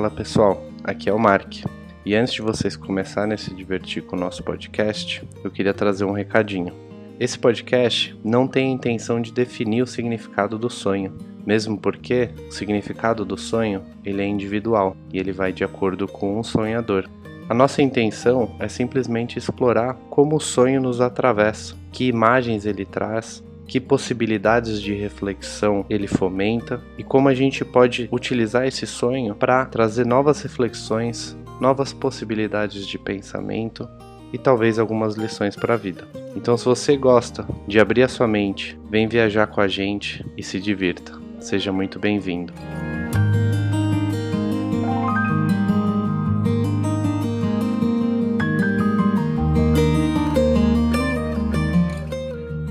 Fala pessoal, aqui é o Mark. E antes de vocês começarem a se divertir com o nosso podcast, eu queria trazer um recadinho. Esse podcast não tem a intenção de definir o significado do sonho, mesmo porque o significado do sonho ele é individual e ele vai de acordo com um sonhador. A nossa intenção é simplesmente explorar como o sonho nos atravessa, que imagens ele traz, que possibilidades de reflexão ele fomenta e como a gente pode utilizar esse sonho para trazer novas reflexões, novas possibilidades de pensamento e talvez algumas lições para a vida. Então, se você gosta de abrir a sua mente, vem viajar com a gente e se divirta. Seja muito bem-vindo.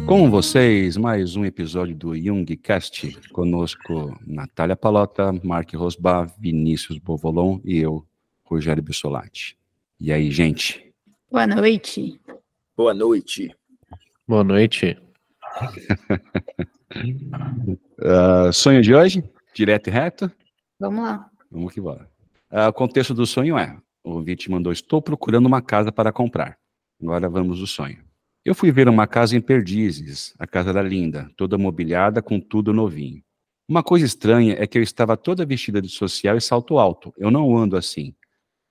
Com vocês, mais um episódio do Jungcast. Conosco, Natália Palota, Mark Rosbach, Vinícius Bovolon e eu, Rogério Bissolati. E aí, gente? Boa noite. Boa noite. Boa noite. uh, sonho de hoje? Direto e reto? Vamos lá. Vamos que bora. Uh, o contexto do sonho é: o ouvinte mandou, estou procurando uma casa para comprar. Agora vamos ao sonho. Eu fui ver uma casa em Perdizes. A casa era linda, toda mobiliada, com tudo novinho. Uma coisa estranha é que eu estava toda vestida de social e salto alto. Eu não ando assim.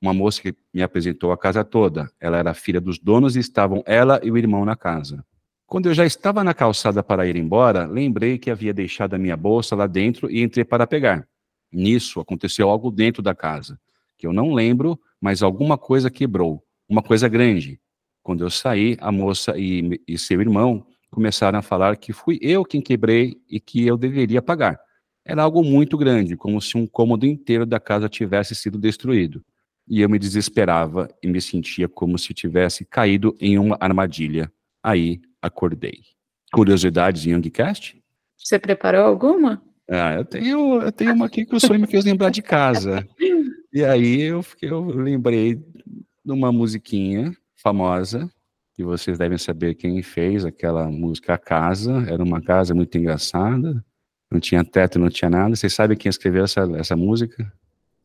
Uma moça que me apresentou a casa toda. Ela era filha dos donos e estavam ela e o irmão na casa. Quando eu já estava na calçada para ir embora, lembrei que havia deixado a minha bolsa lá dentro e entrei para pegar. Nisso aconteceu algo dentro da casa, que eu não lembro, mas alguma coisa quebrou, uma coisa grande. Quando eu saí, a moça e, e seu irmão começaram a falar que fui eu quem quebrei e que eu deveria pagar. Era algo muito grande, como se um cômodo inteiro da casa tivesse sido destruído. E eu me desesperava e me sentia como se tivesse caído em uma armadilha. Aí acordei. Curiosidades em Youngcast? Você preparou alguma? Ah, eu tenho, eu tenho uma aqui que o sonho me fez lembrar de casa. E aí eu, eu lembrei de uma musiquinha famosa, que vocês devem saber quem fez aquela música A Casa. Era uma casa muito engraçada, não tinha teto, não tinha nada. Vocês sabem quem escreveu essa, essa música?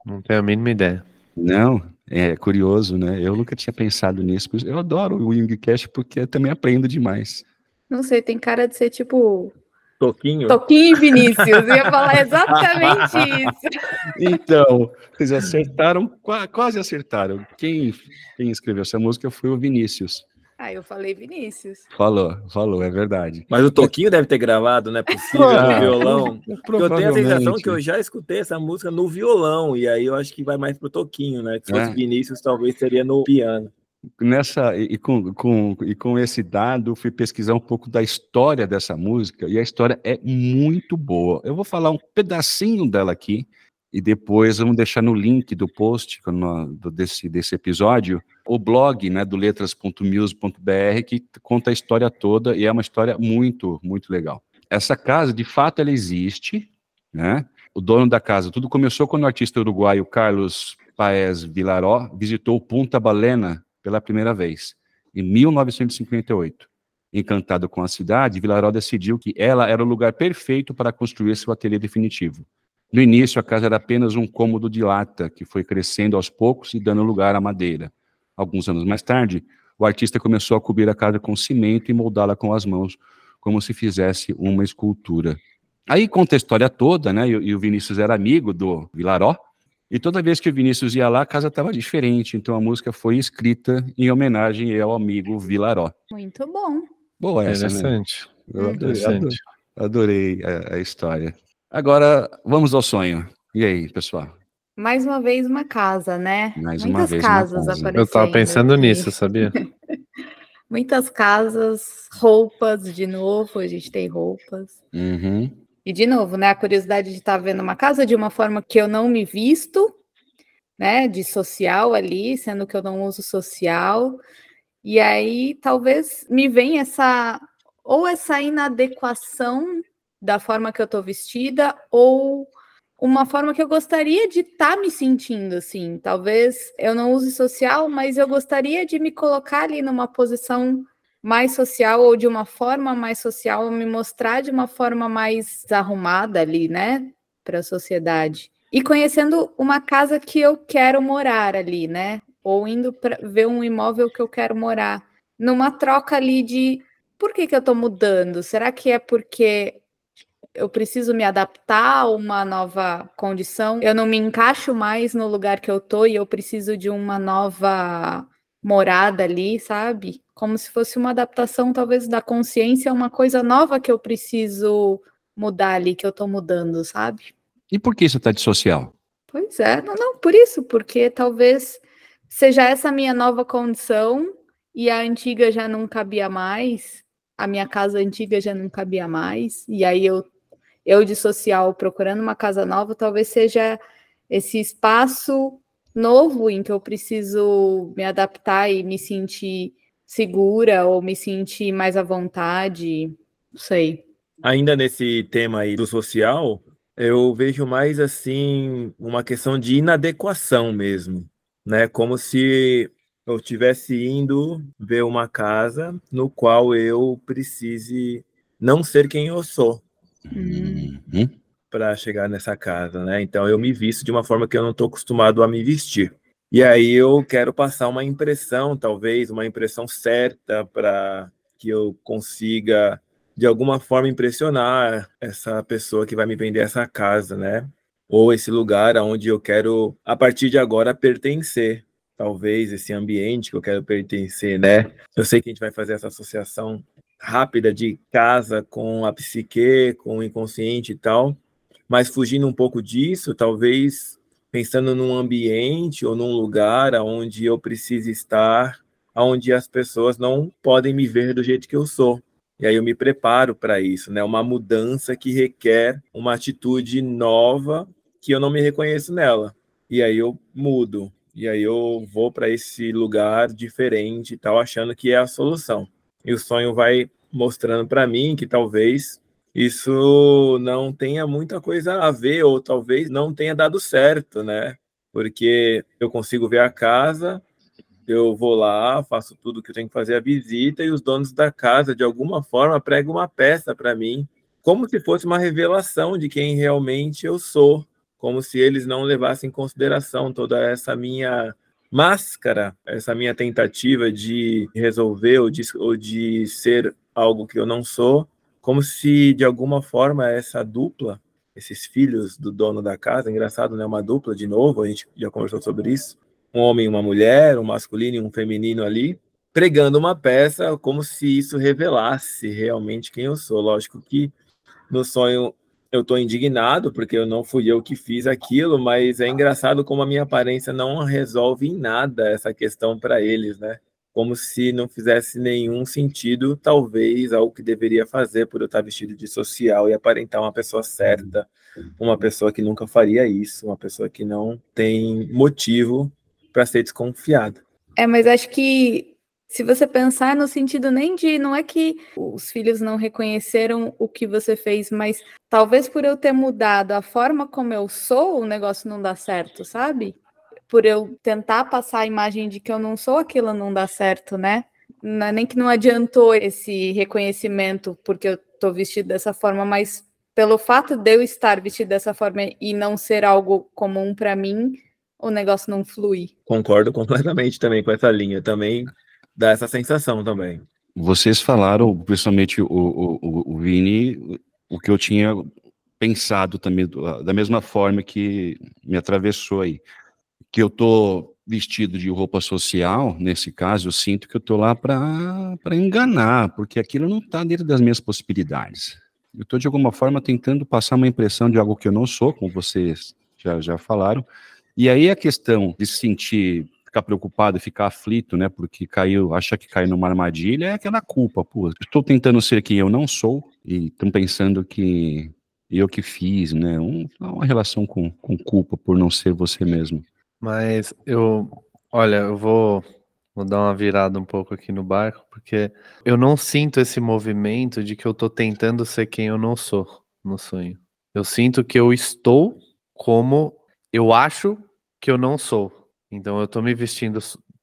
Não tenho a mínima ideia. Não, é curioso, né? Eu nunca tinha pensado nisso. Eu adoro o Wingcast porque eu também aprendo demais. Não sei, tem cara de ser tipo Toquinho. Toquinho e Vinícius. Eu ia falar exatamente isso. Então, vocês acertaram, quase acertaram. Quem, quem escreveu essa música foi o Vinícius. Ah, eu falei Vinícius. Falou, falou, é verdade. Mas o Toquinho deve ter gravado, não é possível, no violão. eu tenho a sensação que eu já escutei essa música no violão, e aí eu acho que vai mais pro Toquinho, né? Se fosse é. Vinícius, talvez seria no piano nessa e com, com, e com esse dado fui pesquisar um pouco da história dessa música e a história é muito boa. Eu vou falar um pedacinho dela aqui e depois vamos deixar no link do post no, desse, desse episódio o blog né, do letras.muse.br que conta a história toda e é uma história muito, muito legal. Essa casa, de fato, ela existe, né? O dono da casa, tudo começou quando o artista uruguaio Carlos Paes Vilaró visitou Punta Balena pela primeira vez, em 1958. Encantado com a cidade, Vilaró decidiu que ela era o lugar perfeito para construir seu ateliê definitivo. No início, a casa era apenas um cômodo de lata, que foi crescendo aos poucos e dando lugar à madeira. Alguns anos mais tarde, o artista começou a cobrir a casa com cimento e moldá-la com as mãos, como se fizesse uma escultura. Aí conta a história toda, né? E, o Vinícius era amigo do Vilaró, e toda vez que o Vinícius ia lá, a casa estava diferente. Então a música foi escrita em homenagem ao amigo Vilaró. Muito bom. Boa essa, né? Interessante. Né? Eu adorei, adorei, adorei a, a, história. Agora, vamos ao sonho. E aí, pessoal? Mais uma vez uma casa, né? Mais Muitas uma vez casas uma casa. aparecendo. Eu estava pensando aqui. nisso, sabia? Muitas casas, roupas, de novo, a gente tem roupas. Uhum. E de novo, né, a curiosidade de estar vendo uma casa de uma forma que eu não me visto, né, de social ali, sendo que eu não uso social. E aí talvez me venha essa ou essa inadequação da forma que eu estou vestida ou uma forma que eu gostaria de estar tá me sentindo assim. Talvez eu não use social, mas eu gostaria de me colocar ali numa posição mais social ou de uma forma mais social, me mostrar de uma forma mais arrumada ali, né, para a sociedade. e conhecendo uma casa que eu quero morar ali, né? Ou indo para ver um imóvel que eu quero morar, numa troca ali de por que, que eu estou mudando? Será que é porque eu preciso me adaptar a uma nova condição? Eu não me encaixo mais no lugar que eu tô e eu preciso de uma nova morada ali, sabe? Como se fosse uma adaptação, talvez, da consciência, uma coisa nova que eu preciso mudar ali, que eu tô mudando, sabe? E por que isso está de social? Pois é, não, não, por isso, porque talvez seja essa minha nova condição e a antiga já não cabia mais, a minha casa antiga já não cabia mais, e aí eu, eu de social procurando uma casa nova, talvez seja esse espaço novo em que eu preciso me adaptar e me sentir segura ou me sentir mais à vontade, não sei. Ainda nesse tema aí do social, eu vejo mais assim uma questão de inadequação mesmo, né? Como se eu estivesse indo ver uma casa no qual eu precise não ser quem eu sou Uhum. Para chegar nessa casa, né? Então eu me visto de uma forma que eu não estou acostumado a me vestir. E aí eu quero passar uma impressão, talvez uma impressão certa para que eu consiga de alguma forma impressionar essa pessoa que vai me vender essa casa, né? Ou esse lugar aonde eu quero a partir de agora pertencer, talvez esse ambiente que eu quero pertencer, né? Eu sei que a gente vai fazer essa associação rápida de casa com a psique, com o inconsciente e tal, mas fugindo um pouco disso, talvez pensando num ambiente ou num lugar onde eu preciso estar, onde as pessoas não podem me ver do jeito que eu sou. E aí eu me preparo para isso, né? Uma mudança que requer uma atitude nova que eu não me reconheço nela. E aí eu mudo. E aí eu vou para esse lugar diferente tal, achando que é a solução. E o sonho vai mostrando para mim que talvez isso não tenha muita coisa a ver ou talvez não tenha dado certo, né? Porque eu consigo ver a casa, eu vou lá, faço tudo que eu tenho que fazer a visita e os donos da casa, de alguma forma, pregam uma peça para mim, como se fosse uma revelação de quem realmente eu sou, como se eles não levassem em consideração toda essa minha máscara, essa minha tentativa de resolver ou de, ou de ser algo que eu não sou, como se de alguma forma essa dupla, esses filhos do dono da casa, engraçado, né? Uma dupla de novo, a gente já conversou sobre isso, um homem e uma mulher, um masculino e um feminino ali, pregando uma peça como se isso revelasse realmente quem eu sou. Lógico que no sonho eu estou indignado porque eu não fui eu que fiz aquilo, mas é engraçado como a minha aparência não resolve em nada essa questão para eles, né? Como se não fizesse nenhum sentido, talvez, algo que deveria fazer por eu estar vestido de social e aparentar uma pessoa certa, uma pessoa que nunca faria isso, uma pessoa que não tem motivo para ser desconfiado. É, mas acho que se você pensar no sentido nem de não é que os filhos não reconheceram o que você fez, mas talvez por eu ter mudado a forma como eu sou, o negócio não dá certo, sabe? Por eu tentar passar a imagem de que eu não sou aquilo não dá certo, né? Não nem que não adiantou esse reconhecimento porque eu tô vestido dessa forma, mas pelo fato de eu estar vestido dessa forma e não ser algo comum para mim, o negócio não flui. Concordo completamente também com essa linha. Também dá essa sensação também. Vocês falaram, principalmente o, o, o Vini, o que eu tinha pensado também, da mesma forma que me atravessou aí. Que eu tô vestido de roupa social, nesse caso, eu sinto que eu tô lá para enganar, porque aquilo não está dentro das minhas possibilidades. Eu estou, de alguma forma, tentando passar uma impressão de algo que eu não sou, como vocês já, já falaram, e aí a questão de se sentir, ficar preocupado, ficar aflito, né, porque caiu, acha que caiu numa armadilha, é aquela culpa, pô, estou tentando ser quem eu não sou e estão pensando que eu que fiz, né, um, uma relação com, com culpa por não ser você mesmo. Mas eu, olha, eu vou, vou dar uma virada um pouco aqui no barco, porque eu não sinto esse movimento de que eu estou tentando ser quem eu não sou no sonho. Eu sinto que eu estou como eu acho que eu não sou. Então eu tô me vestindo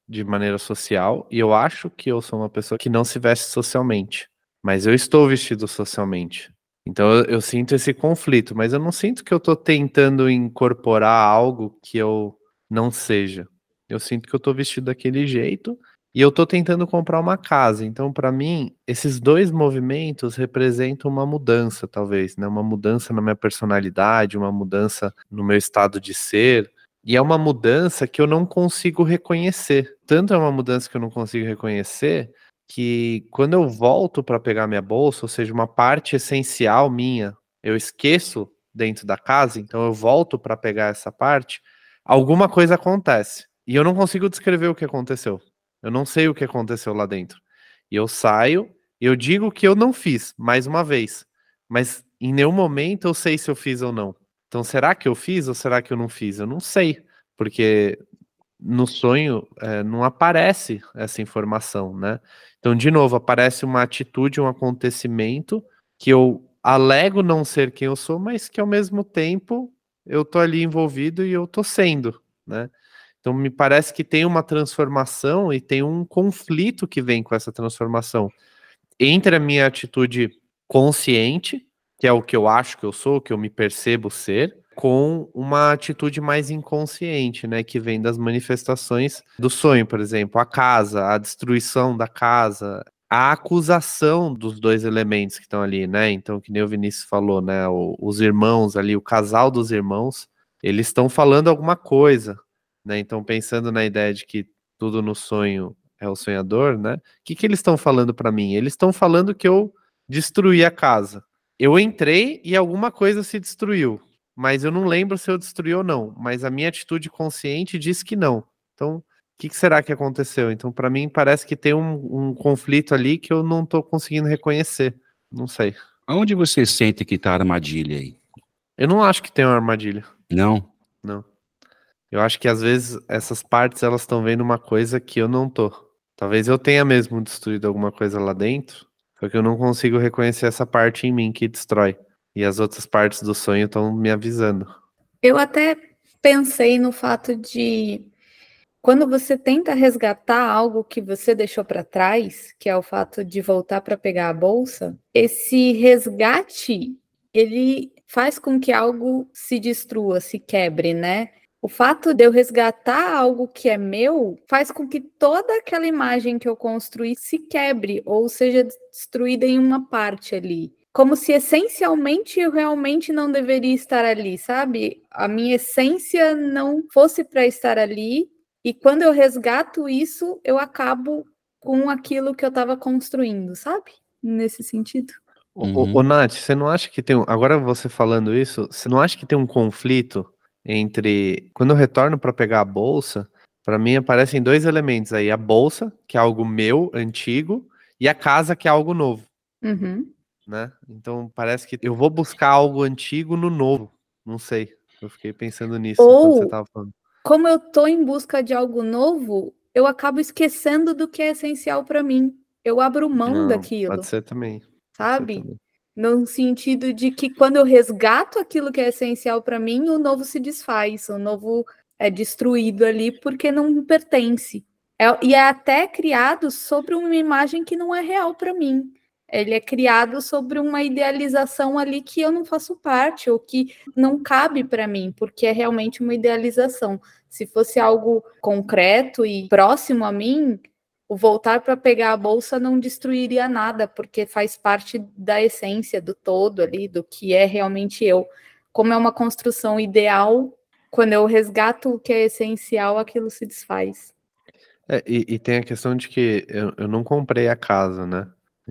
de maneira social e eu acho que eu sou uma pessoa que não se veste socialmente. Mas eu estou vestido socialmente. Então eu, eu, sinto esse conflito, mas eu não sinto que eu tô tentando incorporar algo que eu não seja. Eu sinto que eu tô vestido daquele jeito e eu tô tentando comprar uma casa. Então, para mim, esses dois movimentos representam uma mudança, talvez, né? Uma mudança na minha personalidade, uma mudança no meu estado de ser. E é uma mudança que eu não consigo reconhecer. Tanto é uma mudança que eu não consigo reconhecer que quando eu volto para pegar minha bolsa, ou seja, uma parte essencial minha, eu esqueço dentro da casa, então eu volto para pegar essa parte, alguma coisa acontece. E eu não consigo descrever o que aconteceu. Eu não sei o que aconteceu lá dentro. E eu saio, eu digo que eu não fiz, mais uma vez. Mas em nenhum momento eu sei se eu fiz ou não. Então, será que eu fiz ou será que eu não fiz? Eu não sei, porque no sonho é, não aparece essa informação, né? Então, de novo, aparece uma atitude, um acontecimento que eu alego não ser quem eu sou, mas que ao mesmo tempo eu tô ali envolvido e eu tô sendo, né? Então me parece que tem uma transformação e tem um conflito que vem com essa transformação entre a minha atitude consciente, que é o que eu acho que eu sou, que eu me percebo ser, com uma atitude mais inconsciente, né, que vem das manifestações do sonho, por exemplo, a casa, a destruição da casa, a acusação dos dois elementos que estão ali, né? Então, que nem o Vinícius falou, né, o, os irmãos ali, o casal dos irmãos, eles estão falando alguma coisa, né? Então, pensando na ideia de que tudo no sonho é o sonhador, né? O que, que eles estão falando para mim? Eles estão falando que eu destruí a casa. Eu entrei e alguma coisa se destruiu mas eu não lembro se eu destruí ou não. Mas a minha atitude consciente diz que não. Então, que, que, será que aconteceu? Então, para mim, parece que tem um, um, conflito ali que eu não estou conseguindo reconhecer. Não sei. Aonde você sente que está a armadilha aí? Eu não acho que tem uma armadilha. Não? Não. Eu acho que às vezes essas partes elas estão vendo uma coisa que eu não tô. Talvez eu tenha mesmo destruído alguma coisa lá dentro, só que eu não consigo reconhecer essa parte em mim que destrói. E as outras partes do sonho estão me avisando. Eu até pensei no fato de quando você tenta resgatar algo que você deixou para trás, que é o fato de voltar para pegar a bolsa, esse resgate ele faz com que algo se destrua, se quebre, né? O fato de eu resgatar algo que é meu faz com que toda aquela imagem que eu construí se quebre ou seja destruída em uma parte ali como se essencialmente eu realmente não deveria estar ali, sabe? A minha essência não fosse para estar ali, e quando eu resgato isso, eu acabo com aquilo que eu estava construindo, sabe? Nesse sentido. Uhum. Ô, ô, Nath, você não acha que tem. Um... Agora você falando isso, você não acha que tem um conflito entre. Quando eu retorno para pegar a bolsa, para mim aparecem dois elementos aí: a bolsa, que é algo meu, antigo, e a casa, que é algo novo. Uhum né? Então parece que eu vou buscar algo antigo no novo. Não sei. Eu fiquei pensando nisso Ou, você tava falando. Como eu tô em busca de algo novo, eu acabo esquecendo do que é essencial para mim. Eu abro mão Não, daquilo. Pode ser também. Sabe? Ser também. No sentido de que quando eu resgato aquilo que é essencial para mim, o novo se desfaz, o novo é destruído ali porque não me pertence. É, e é até criado sobre uma imagem que não é real para mim ele é criado sobre uma idealização ali que eu não faço parte ou que não cabe para mim, porque é realmente uma idealização. Se fosse algo concreto e próximo a mim, o voltar para pegar a bolsa não destruiria nada, porque faz parte da essência do todo ali, do que é realmente eu. Como é uma construção ideal, quando eu resgato o que é essencial, aquilo se desfaz. É, e, e, tem a questão de que eu, eu não comprei a casa, né?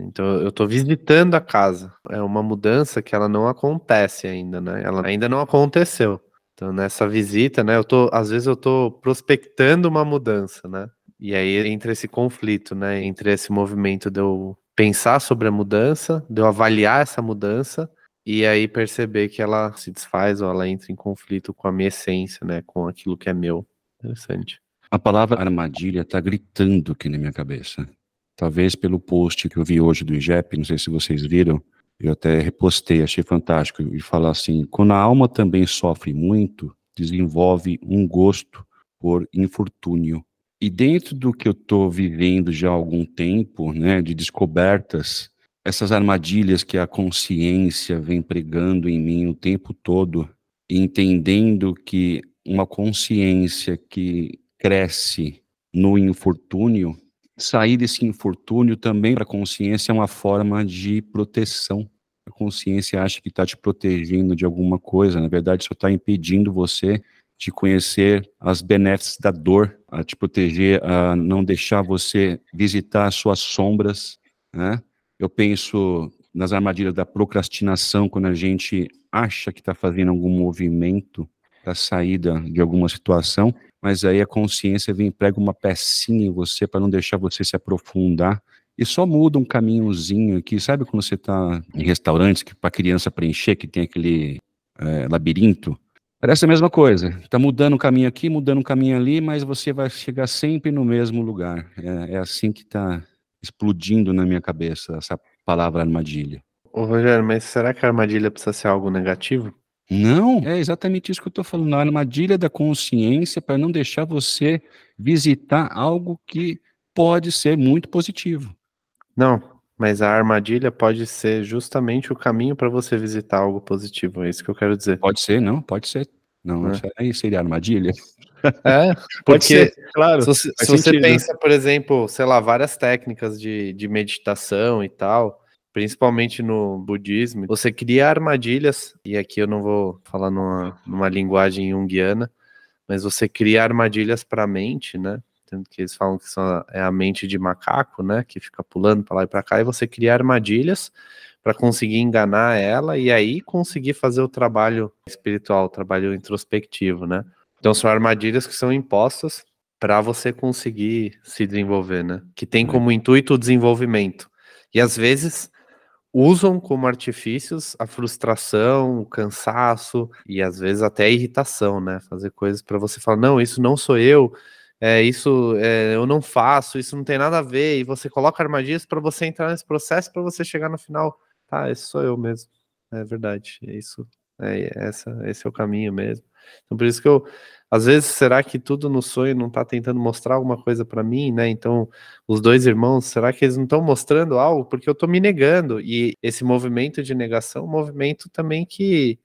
Então eu estou visitando a casa. É uma mudança que ela não acontece ainda, né? Ela ainda não aconteceu. Então nessa visita, né, eu tô, às vezes eu estou prospectando uma mudança, né? E aí entra esse conflito, né, entre esse movimento de eu pensar sobre a mudança, de eu avaliar essa mudança e aí perceber que ela se desfaz ou ela entra em conflito com a minha essência, né, com aquilo que é meu. Interessante. A palavra armadilha está gritando aqui na minha cabeça talvez pelo post que eu vi hoje do IGEP, não sei se vocês viram, eu até repostei, achei fantástico, e falar assim, quando a alma também sofre muito, desenvolve um gosto por infortúnio. E dentro do que eu estou vivendo já há algum tempo, né, de descobertas essas armadilhas que a consciência vem pregando em mim o tempo todo, entendendo que uma consciência que cresce no infortúnio, sair desse infortúnio também para a consciência é uma forma de proteção. A consciência acha que está te protegendo de alguma coisa, na verdade, só está impedindo você de conhecer as benéficas da dor, a te proteger, a não deixar você visitar as suas sombras, né? Eu penso nas armadilhas da procrastinação, quando a gente acha que está fazendo algum movimento para saída de alguma situação, mas aí a consciência vem prega uma pecinha em você para não deixar você se aprofundar e só muda um caminhozinho aqui. Sabe quando você está em restaurantes que para criança preencher, que tem aquele é, labirinto? Parece a mesma coisa. Está mudando um caminho aqui, mudando um caminho ali, mas você vai chegar sempre no mesmo lugar. É, é assim que está explodindo na minha cabeça essa palavra armadilha. Ô, Rogério, mas será que a armadilha precisa ser algo negativo? Não, é exatamente isso que eu estou falando. A armadilha da consciência para não deixar você visitar algo que pode ser muito positivo. Não, mas a armadilha pode ser justamente o caminho para você visitar algo positivo. É isso que eu quero dizer. Pode ser, não? Pode ser. Não, é. aí seria armadilha. É, porque, ser, claro. Se, se você pensa, por exemplo, sei lá, várias técnicas de, de meditação e tal, principalmente no budismo, você cria armadilhas, e aqui eu não vou falar numa, numa linguagem junguiana, mas você cria armadilhas para a mente, né? Tanto que eles falam que são, é a mente de macaco, né? Que fica pulando para lá e para cá, e você cria armadilhas para conseguir enganar ela e aí conseguir fazer o trabalho espiritual, o trabalho introspectivo, né? Então são armadilhas que são impostas para você conseguir se desenvolver, né? Que tem uhum. como intuito o desenvolvimento. E às vezes usam como artifícios a frustração, o cansaço e às vezes até a irritação, né? Fazer coisas para você falar, não, isso não sou eu, é, isso é, eu não faço, isso não tem nada a ver, e você coloca armadilhas para você entrar nesse processo para você chegar no final, tá, esse sou eu mesmo, é verdade, é isso, é, essa, esse é o caminho mesmo. Então por isso que eu, às vezes, será que tudo no sonho não está tentando mostrar alguma coisa para mim, né? Então, os dois irmãos, será que eles não estão mostrando algo? Porque eu estou me negando. E esse movimento de negação, é um movimento também que,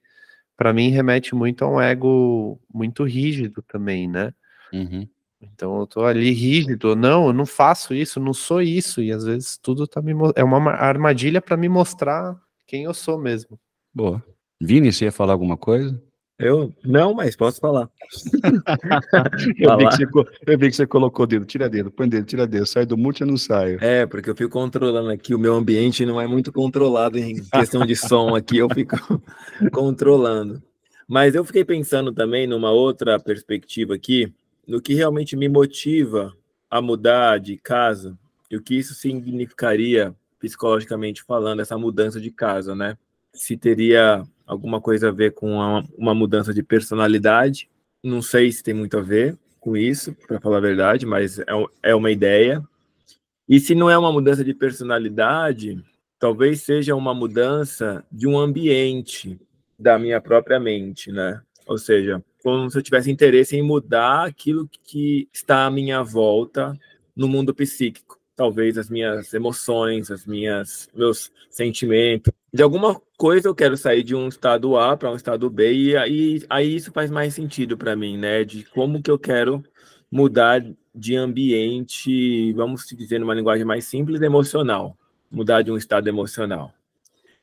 para mim, remete muito a um ego muito rígido também, né? Uhum. Então eu tô ali rígido, não, eu não faço isso, não sou isso, e às vezes tudo tá me é uma armadilha para me mostrar quem eu sou mesmo. Boa. Vini, você ia falar alguma coisa? Eu não, mas posso falar. eu, vi você, eu, vi que você, colocou dedo, tira dedo, põe dedo, tira dedo, sai do mute e não saio. É, porque eu fico controlando aqui, o meu ambiente não é muito controlado em questão de som aqui, eu fico controlando. Mas eu fiquei pensando também numa outra perspectiva aqui, no que realmente me motiva a mudar de casa e o que isso significaria psicologicamente falando, essa mudança de casa, né? Se teria alguma coisa a ver com uma, uma mudança de personalidade. Não sei se tem muito a ver com isso, para falar a verdade, mas é, é uma ideia. E se não é uma mudança de personalidade, talvez seja uma mudança de um ambiente da minha própria mente, né? Ou seja, como se eu tivesse interesse em mudar aquilo que está à minha volta no mundo psíquico talvez as minhas emoções, as minhas meus sentimentos. De alguma coisa eu quero sair de um estado A para um estado B e aí, aí isso faz mais sentido para mim, né? De como que eu quero mudar de ambiente, vamos dizer numa linguagem mais simples, emocional, mudar de um estado emocional.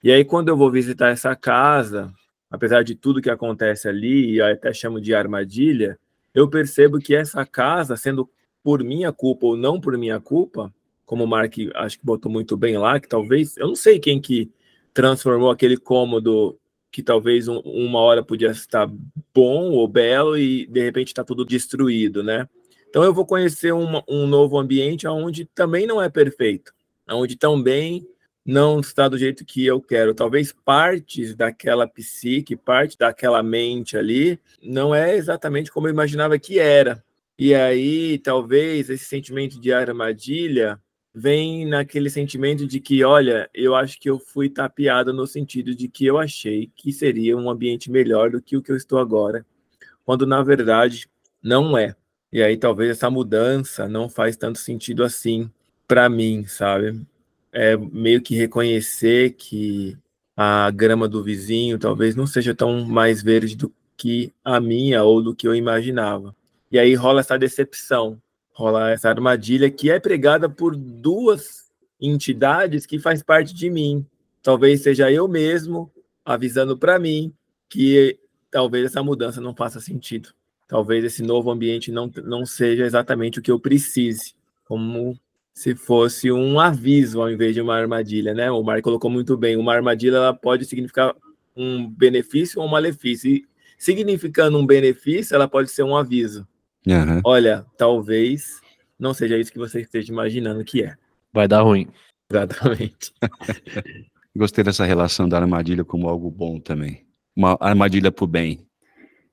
E aí quando eu vou visitar essa casa, apesar de tudo que acontece ali, e até chamo de armadilha, eu percebo que essa casa, sendo por minha culpa ou não por minha culpa, como o Mark acho que botou muito bem lá, que talvez, eu não sei quem que transformou aquele cômodo que talvez um, uma hora podia estar bom ou belo e de repente está tudo destruído, né? Então eu vou conhecer uma, um novo ambiente onde também não é perfeito, onde também não está do jeito que eu quero. Talvez partes daquela psique, parte daquela mente ali, não é exatamente como eu imaginava que era. E aí, talvez esse sentimento de armadilha vem naquele sentimento de que, olha, eu acho que eu fui tapeado no sentido de que eu achei que seria um ambiente melhor do que o que eu estou agora, quando na verdade não é. E aí talvez essa mudança não faz tanto sentido assim para mim, sabe? é meio que reconhecer que a grama do vizinho talvez não seja tão mais verde do que a minha ou do que eu imaginava. E aí rola essa decepção, rola essa armadilha que é pregada por duas entidades que faz parte de mim. Talvez seja eu mesmo avisando para mim que talvez essa mudança não faça sentido. Talvez esse novo ambiente não, não seja exatamente o que eu precise, como se fosse um aviso ao invés de uma armadilha, né? O Mar colocou muito bem. Uma armadilha ela pode significar um benefício ou um malefício. E significando um benefício, ela pode ser um aviso. Uhum. Olha, talvez não seja isso que você esteja imaginando que é. Vai dar ruim. Exatamente. Gostei dessa relação da armadilha como algo bom também. Uma armadilha para o bem.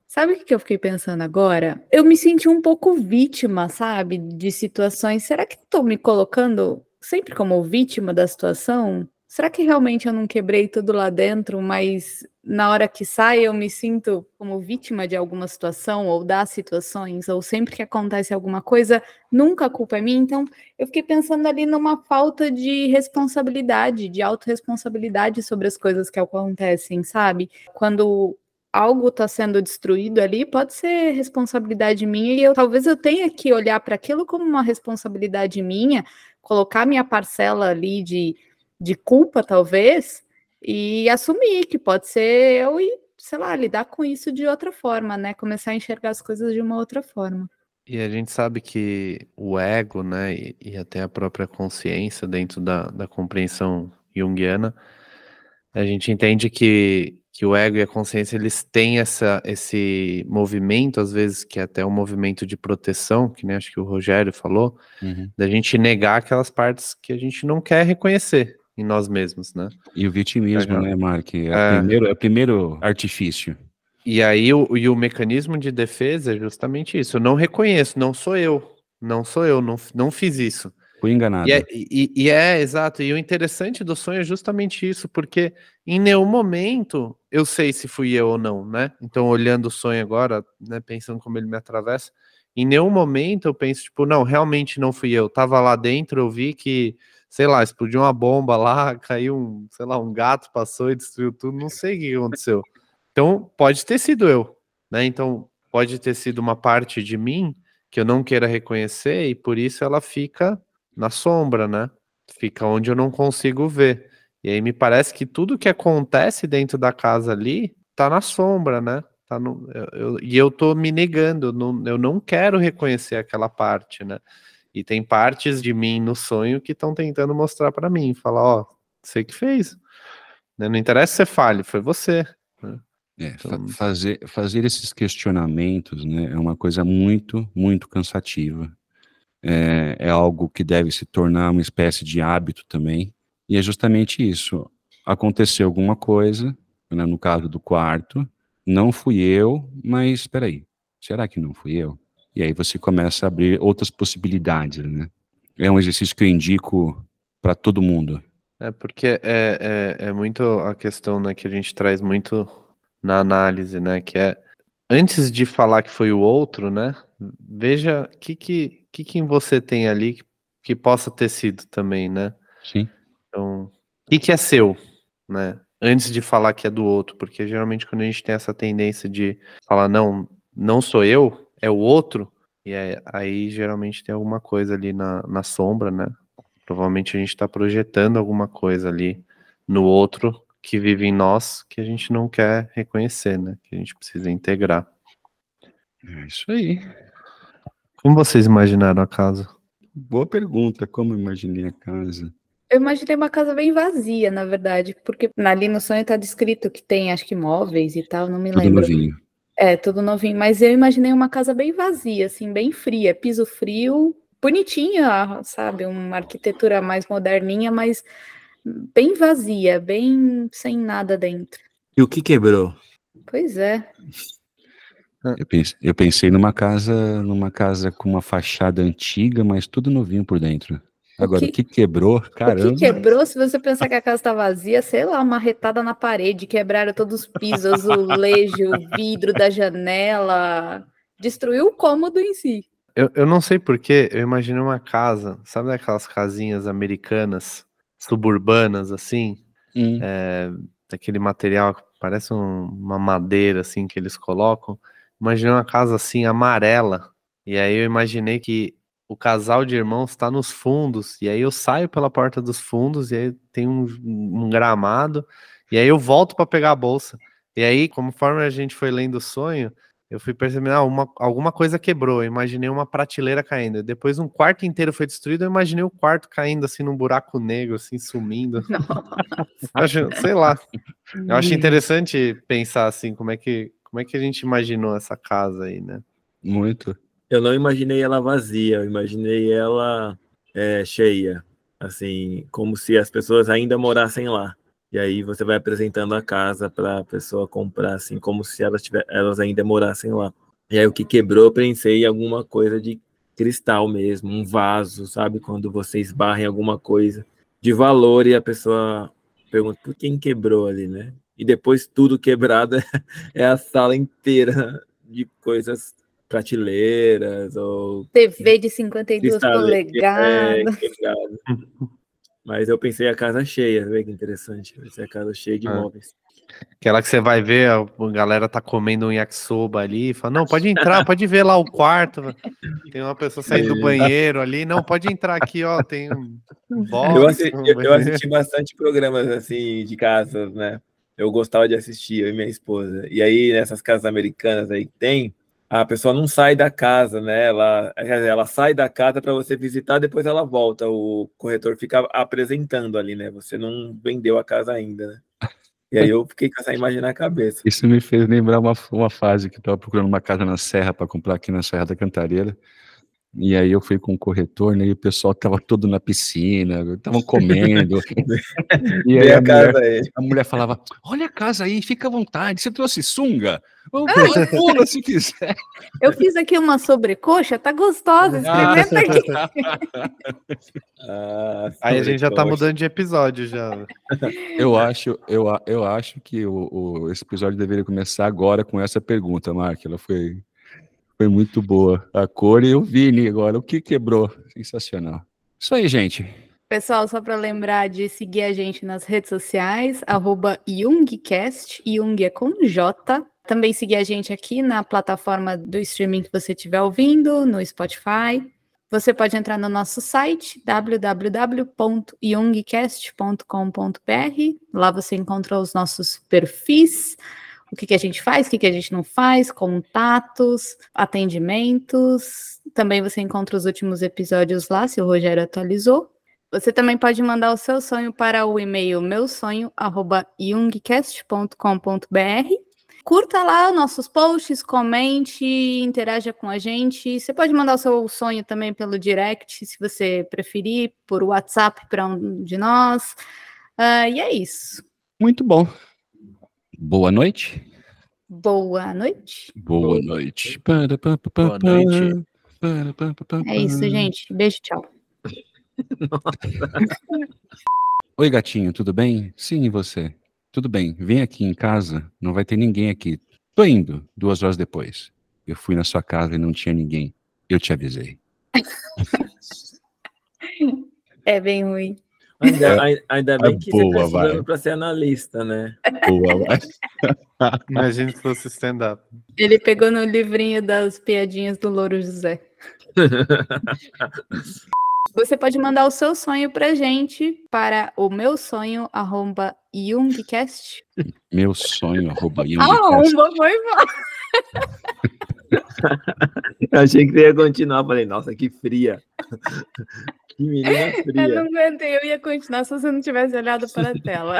Sabe o que eu fiquei pensando agora? Eu me senti um pouco vítima, sabe, de situações. Será que estou me colocando sempre como vítima da situação? Será que realmente eu não quebrei tudo lá dentro, mas na hora que sai eu me sinto como vítima de alguma situação ou das situações, ou sempre que acontece alguma coisa, nunca a culpa é minha? Então, eu fiquei pensando ali numa falta de responsabilidade, de autorresponsabilidade sobre as coisas que acontecem, sabe? Quando algo está sendo destruído ali, pode ser responsabilidade minha e eu talvez eu tenha que olhar para aquilo como uma responsabilidade minha, colocar minha parcela ali de, de culpa, talvez, e assumir que pode ser eu e, sei lá, lidar com isso de outra forma, né? Começar a enxergar as coisas de uma outra forma. E a gente sabe que o ego, né, e, e até a própria consciência dentro da, da compreensão junguiana, a gente entende que que o ego e a consciência eles têm essa, esse movimento, às vezes, que é até um movimento de proteção, que nem acho que o Rogério falou, uhum. da gente negar aquelas partes que a gente não quer reconhecer em nós mesmos, né? E o vitimismo, é, né, Mark? É, é. Primeiro, é o primeiro artifício. E aí o, e o mecanismo de defesa é justamente isso. Eu não reconheço, não sou eu. Não sou eu, não, não fiz isso. Fui enganado. E é, e, e é, exato. E o interessante do sonho é justamente isso, porque em nenhum momento eu sei se fui eu ou não, né? Então, olhando o sonho agora, né, pensando como ele me atravessa, em nenhum momento eu penso, tipo, não, realmente não fui eu. Tava lá dentro, eu vi que, sei lá, explodiu uma bomba lá, caiu um, sei lá, um gato passou e destruiu tudo, não sei o que aconteceu. Então, pode ter sido eu, né? Então, pode ter sido uma parte de mim que eu não queira reconhecer e por isso ela fica na sombra, né? Fica onde eu não consigo ver. E aí me parece que tudo que acontece dentro da casa ali tá na sombra, né? Tá no, eu, eu, e eu tô me negando, não, eu não quero reconhecer aquela parte, né? E tem partes de mim no sonho que estão tentando mostrar para mim, falar, ó, você que fez. Né? Não interessa se você fale, foi você. Né? É, então... fazer, fazer esses questionamentos né, é uma coisa muito, muito cansativa é, é algo que deve se tornar uma espécie de hábito também. E é justamente isso. Aconteceu alguma coisa, né, no caso do quarto, não fui eu, mas espera aí, será que não fui eu? E aí você começa a abrir outras possibilidades, né? É um exercício que eu indico para todo mundo. É porque é, é, é, muito a questão né, que a gente traz muito na análise, né? Que é antes de falar que foi o outro, né? Veja o que, que, que, que você tem ali que, que possa ter sido também, né? Sim. Então, o que, que é seu, né? Antes de falar que é do outro, porque geralmente quando a gente tem essa tendência de falar, não, não sou eu, é o outro, e é, aí geralmente tem alguma coisa ali na, na sombra, né? Provavelmente a gente está projetando alguma coisa ali no outro que vive em nós que a gente não quer reconhecer, né? Que a gente precisa integrar. É isso aí. Como vocês imaginaram a casa? Boa pergunta, como imaginei a casa? Eu imaginei uma casa bem vazia, na verdade, porque ali no sonho está descrito que tem, acho que móveis e tal, não me tudo lembro. Novinho. É, tudo novinho, mas eu imaginei uma casa bem vazia, assim, bem fria, piso frio, bonitinha, sabe, uma arquitetura mais moderninha, mas bem vazia, bem sem nada dentro. E o que quebrou? Pois é. Eu pensei, eu pensei numa casa, numa casa com uma fachada antiga, mas tudo novinho por dentro. Agora, o que, o que quebrou, caramba. O que quebrou, se você pensar que a casa está vazia, sei lá, uma retada na parede, quebraram todos os pisos, azulejo, o vidro da janela, destruiu o cômodo em si. Eu, eu não sei porquê, eu imaginei uma casa, sabe aquelas casinhas americanas suburbanas, assim, Hum. é, daquele material que parece um- uma madeira, assim, que eles colocam. Imaginei uma casa assim, amarela. E aí eu imaginei que o casal de irmãos está nos fundos. E aí eu saio pela porta dos fundos, e aí tem um, um gramado. E aí eu volto para pegar a bolsa. E aí, conforme a gente foi lendo o sonho, eu fui percebendo, ah, uma, alguma coisa quebrou. Eu imaginei uma prateleira caindo. Depois um quarto inteiro foi destruído, eu imaginei o quarto caindo assim num buraco negro, assim, sumindo. Acho- sei lá. Eu acho interessante pensar assim, como é que como é que a gente imaginou essa casa aí, né? Muito. Eu não imaginei ela vazia, eu imaginei ela é, cheia, assim, como se as pessoas ainda morassem lá. E aí você vai apresentando a casa para a pessoa comprar, assim, como se elas, tiver, elas ainda morassem lá. E aí o que quebrou, eu pensei em alguma coisa de cristal mesmo, um vaso, sabe? Quando você esbarra em alguma coisa de valor e a pessoa pergunta por quem quebrou ali, né? E depois tudo quebrado é a sala inteira de coisas prateleiras ou TV de 52 cristale- polegadas. é. Mas eu pensei a casa cheia, vê que interessante. Vai ser a casa cheia de Ah. móveis. Aquela que você vai ver, a galera tá comendo um yakisoba ali, fala, não, pode entrar, pode ver lá o quarto. Tem uma pessoa saindo do banheiro ali, não, pode entrar aqui, ó, tem um box. Eu assisti, um eu, assisti bastante programas assim de casas, né? Eu gostava de assistir, eu e minha esposa. E aí, nessas casas americanas aí que tem, a pessoa não sai da casa, né? Ela, ela sai da casa para você visitar, depois ela volta. O corretor fica apresentando ali, né? Você não vendeu a casa ainda, né? E aí eu fiquei com essa imagem na cabeça. Isso me fez lembrar uma, uma fase que eu estava procurando uma casa na Serra para comprar aqui na Serra da Cantareira. E aí eu fui com o corretor, né? E o pessoal tava todo na piscina, estavam comendo. e aí a a mulher, casa aí. a mulher falava: Olha a casa aí, fica à vontade. Você trouxe sunga? Vamos pula, pula se quiser. Eu fiz aqui uma sobrecoxa, tá gostosa, experimenta aqui. Ah, Aí a gente já tá mudando de episódio já. Eu acho, eu, a- eu acho que o, o- esse episódio deveria começar agora com essa pergunta, Mark. Ela foi, foi muito boa. A cor e o Vini agora. O que quebrou? Sensacional. Isso aí, gente. Pessoal, só para lembrar de seguir a gente nas redes sociais, arroba Jungcast, Jung é com J. Também seguir a gente aqui na plataforma do streaming que você estiver ouvindo, no Spotify. Você pode entrar no nosso site, www.jungcast.com.br. Lá você encontra os nossos perfis, o que, que a gente faz, o que, que a gente não faz, contatos, atendimentos. Também você encontra os últimos episódios lá, se o Rogério atualizou. Você também pode mandar o seu sonho para o e-mail meusonho@jungcast.com.br. Curta lá nossos posts, comente, interaja com a gente. Você pode mandar o seu sonho também pelo direct, se você preferir, por WhatsApp para um de nós. Ah, e é isso. Muito bom. Boa noite. Boa noite. Boa noite. Boa noite. É isso, gente. Beijo, tchau. Oi, gatinho, tudo bem? Sim, e você? Tudo bem, vem aqui em casa, não vai ter ninguém aqui. Tô indo, duas horas depois. Eu fui na sua casa e não tinha ninguém. Eu te avisei. É bem ruim. Ainda, ai- ainda bem É que boa, você tá vai. estudando para ser analista, né? Boa, vai. Imagina se fosse stand-up. Ele pegou no livrinho das piadinhas do Louro José. Você pode mandar o seu sonho pra gente para o meu sonho, arroba Jungcast. Meu sonho, arroba Ah, Jungcast. uma foi embora. Eu achei que você ia continuar. Falei, nossa, que fria. que menina Eu fria. não aguentei, eu ia continuar se você não tivesse olhado para a tela.